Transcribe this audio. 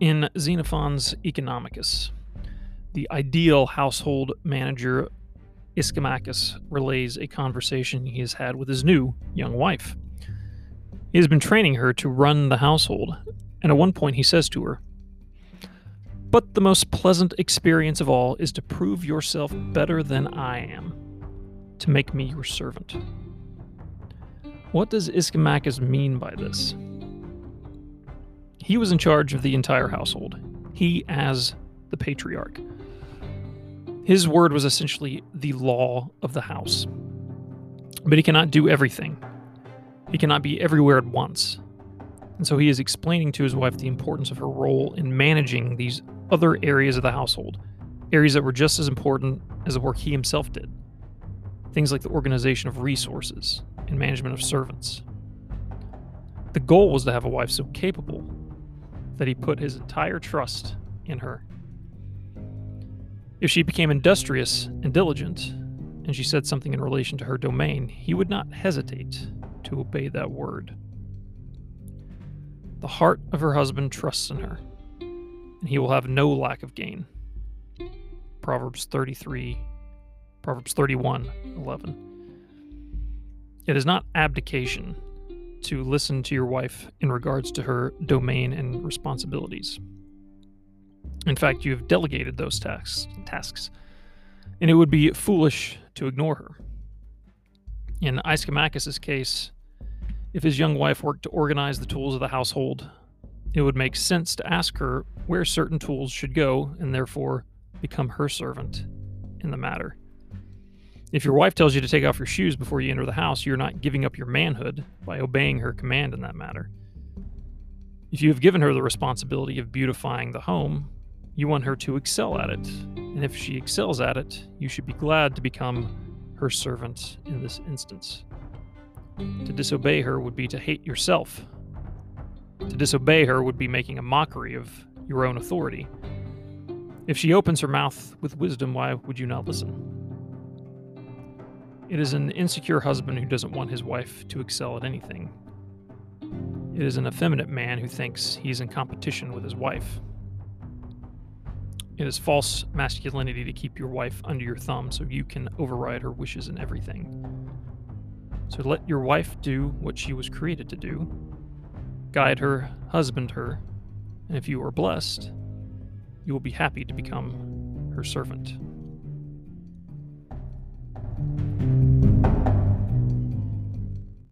In Xenophon's Economicus, the ideal household manager Ischomachus relays a conversation he has had with his new young wife. He has been training her to run the household, and at one point he says to her, But the most pleasant experience of all is to prove yourself better than I am, to make me your servant. What does Ischomachus mean by this? He was in charge of the entire household, he as the patriarch. His word was essentially the law of the house. But he cannot do everything. He cannot be everywhere at once. And so he is explaining to his wife the importance of her role in managing these other areas of the household, areas that were just as important as the work he himself did. Things like the organization of resources and management of servants. The goal was to have a wife so capable that he put his entire trust in her. If she became industrious and diligent, and she said something in relation to her domain, he would not hesitate to obey that word. The heart of her husband trusts in her, and he will have no lack of gain. Proverbs 33, Proverbs 31, 11. It is not abdication to listen to your wife in regards to her domain and responsibilities. In fact, you have delegated those tasks, tasks, and it would be foolish to ignore her. In Ischomachus' case, if his young wife worked to organize the tools of the household, it would make sense to ask her where certain tools should go and therefore become her servant in the matter. If your wife tells you to take off your shoes before you enter the house, you're not giving up your manhood by obeying her command in that matter. If you have given her the responsibility of beautifying the home, you want her to excel at it. And if she excels at it, you should be glad to become her servant in this instance. To disobey her would be to hate yourself. To disobey her would be making a mockery of your own authority. If she opens her mouth with wisdom, why would you not listen? It is an insecure husband who doesn't want his wife to excel at anything. It is an effeminate man who thinks he's in competition with his wife. It is false masculinity to keep your wife under your thumb so you can override her wishes in everything. So let your wife do what she was created to do guide her, husband her, and if you are blessed, you will be happy to become her servant.